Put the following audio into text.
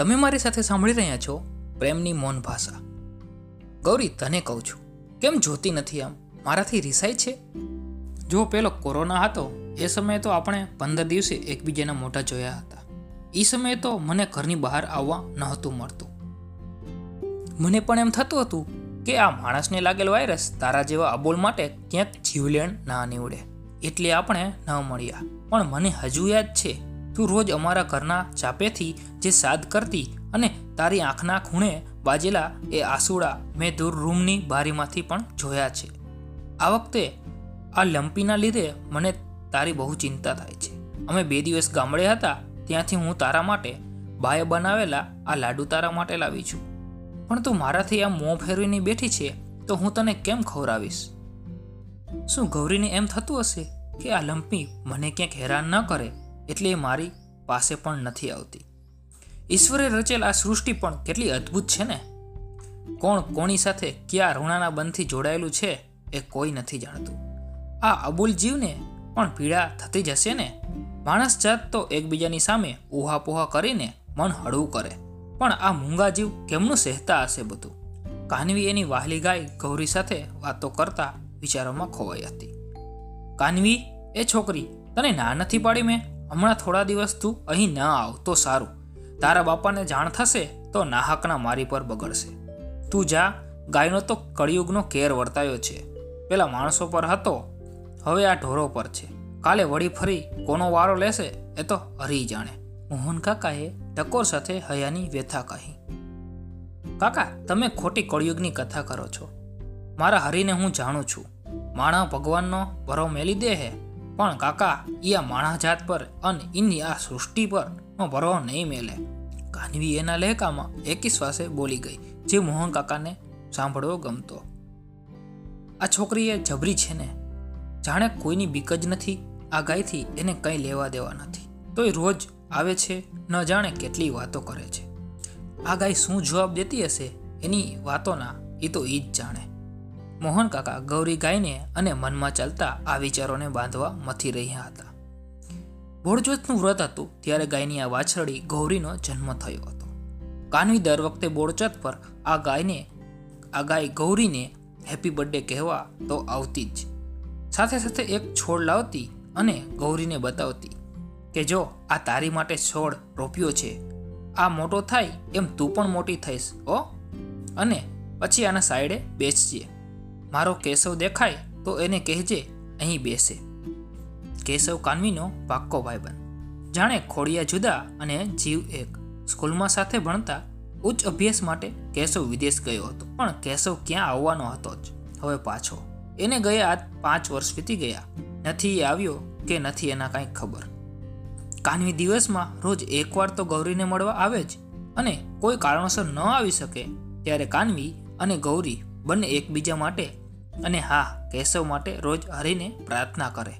તમે મારી સાથે સાંભળી રહ્યા છો પ્રેમની મૌન ભાષા. ગૌરી, તને કહું છું, કેમ જોતી નથી આમ? મારાથી રિસાય છે? જો પેલો કોરોના હતો, એ સમયે તો આપણે પંદર દિવસે એકબીજાના મોઢા જોયા હતા. એ સમયે તો મને ઘરની બહાર આવવા નહોતું મળતું. મને પણ એમ થતું હતું કે આ માણસને લાગેલ વાયરસ તારા જેવા અબોલ માટે ક્યાંક જીવલેણ ના નીવડે. એટલે આપણે ન મળ્યા. પણ મને હજુ યાદ છે તું રોજ અમારા ઘરના ચાપેથી જે સાદ કરતી અને તારી આંખના ખૂણે બાજેલા એ આસુડા મેં દૂર રૂમની બારીમાંથી પણ જોયા છે. આ વખતે આ લંપીના લીધે મને તારી બહુ ચિંતા થાય છે. અમે બે દિવસ ગામડે હતા ત્યાંથી હું તારા માટે બાએ બનાવેલા આ લાડુ તારા માટે લાવી છું. પણ તું મારાથી આ મોં ફેરવીને બેઠી છે તો હું તને કેમ ખવડાવીશ? શું ગૌરીને એમ થતું હશે કે આ લંપી મને ક્યાંક હેરાન ન કરે? એટલે એ મારી પાસે પણ નથી આવતી. ઈશ્વરે રચેલ આ સૃષ્ટિ પણ કેટલી અદ્ભુત છે ને? કોણ કોની સાથે ક્યાં ઋણાના બંધથી જોડાયેલું છે એ કોઈ નથી જાણતું. આ અબુલ જીવને પણ પીડા થતી જશે ને? માણસ જાત તો એકબીજાની સામે ઉહાપોહા કરીને મન હળવું કરે. પણ આ મૂંગા જીવ કેમનું સહેતા હશે બધું? કાનવી એની વાહલી ગાય ગૌરી સાથે વાતો કરતા વિચારોમાં ખોવાઈ હતી. કાનવી, એ છોકરી, તને ના નથી પાડી મેં? હમણાં થોડા દિવસ તું અહીં ન આવ, તો સારું. તારા બાપાને જાણ થશે તો નાહકના મારી પર બગડશે. તું જા, ગાયનો તો કળિયુગનો કેર વર્તાયો છે. પેલા માણસો પર હતો, હવે આ ઢોરો પર છે. કાલે વળી ફરી કોનો વારો લેશે એ તો હરી જાણે. મોહન કાકાએ ટકોર સાથે હયાની વ્યથા કહી. કાકા, તમે ખોટી કળિયુગની કથા કરો છો. મારા હરીને હું જાણું છું. માણા ભગવાનનો ભરો મેલી દે હે. પણ કાકા, ઈ આ માણા જાત પર અને એની આ સૃષ્ટિ પર ભરો નહીં મેલે. કાનવી એના લહેકામાં એકી શ્વાસે બોલી ગઈ, જે મોહન કાકાને સાંભળવો ગમતો. આ છોકરી એ જબરી છે ને? જાણે કોઈની બીક જ નથી આ ગાયથી એને કંઈ લેવા દેવા નથી. તોય રોજ આવે છે, ન જાણે કેટલી વાતો કરે છે. આ ગાય શું જવાબ દેતી હશે, એની વાતોના એ તો એ જ જાણે. મોહન કાકા ગૌરી ગાયને અને મનમાં ચાલતા આ વિચારોને બાંધવા મથી રહ્યા હતા. બોળચોથનું વ્રત હતું ત્યારે ગાયની આ વાછરડી ગૌરીનો જન્મ થયો હતો. કાનવી દર વખતે બોળચોથ પર આ ગાયને, આ ગાય ગૌરીને હેપી બર્થડે કહેવા તો આવતી જ. સાથે સાથે એક છોડ લાવતી અને ગૌરીને બતાવતી કે જો આ તારી માટે છોડ રોપ્યો છે, આ મોટો થાય એમ તું પણ મોટી થઈશ ઓ અને પછી આના સાઈડે બેસજે. મારો કેશવ દેખાય તો એને કહેજે, અહીં બેસે. કેશવ કાનવીનો પાક્કો ભાઈબંધ. જાણે ખોડિયા જુદા અને જીવ એક. સ્કૂલમાં સાથે ભણતા ઉચ્ચ અભ્યાસ માટે કેશવ વિદેશ ગયો હતો, પણ કેશવ ક્યાં આવવાનો હતો જ? હવે પાછો. એને ગયા પાંચ વર્ષ વીતી ગયા. નથી એ આવ્યો કે નથી એના કાંઈ ખબર. કાનવી દિવસમાં રોજ એકવાર તો ગૌરીને મળવા આવે જ અને કોઈ કારણોસર ન આવી શકે, ત્યારે કાનવી અને ગૌરી બંને એકબીજા માટે અને હા કેશવ માટે રોજ હરીને પ્રાર્થના કરે.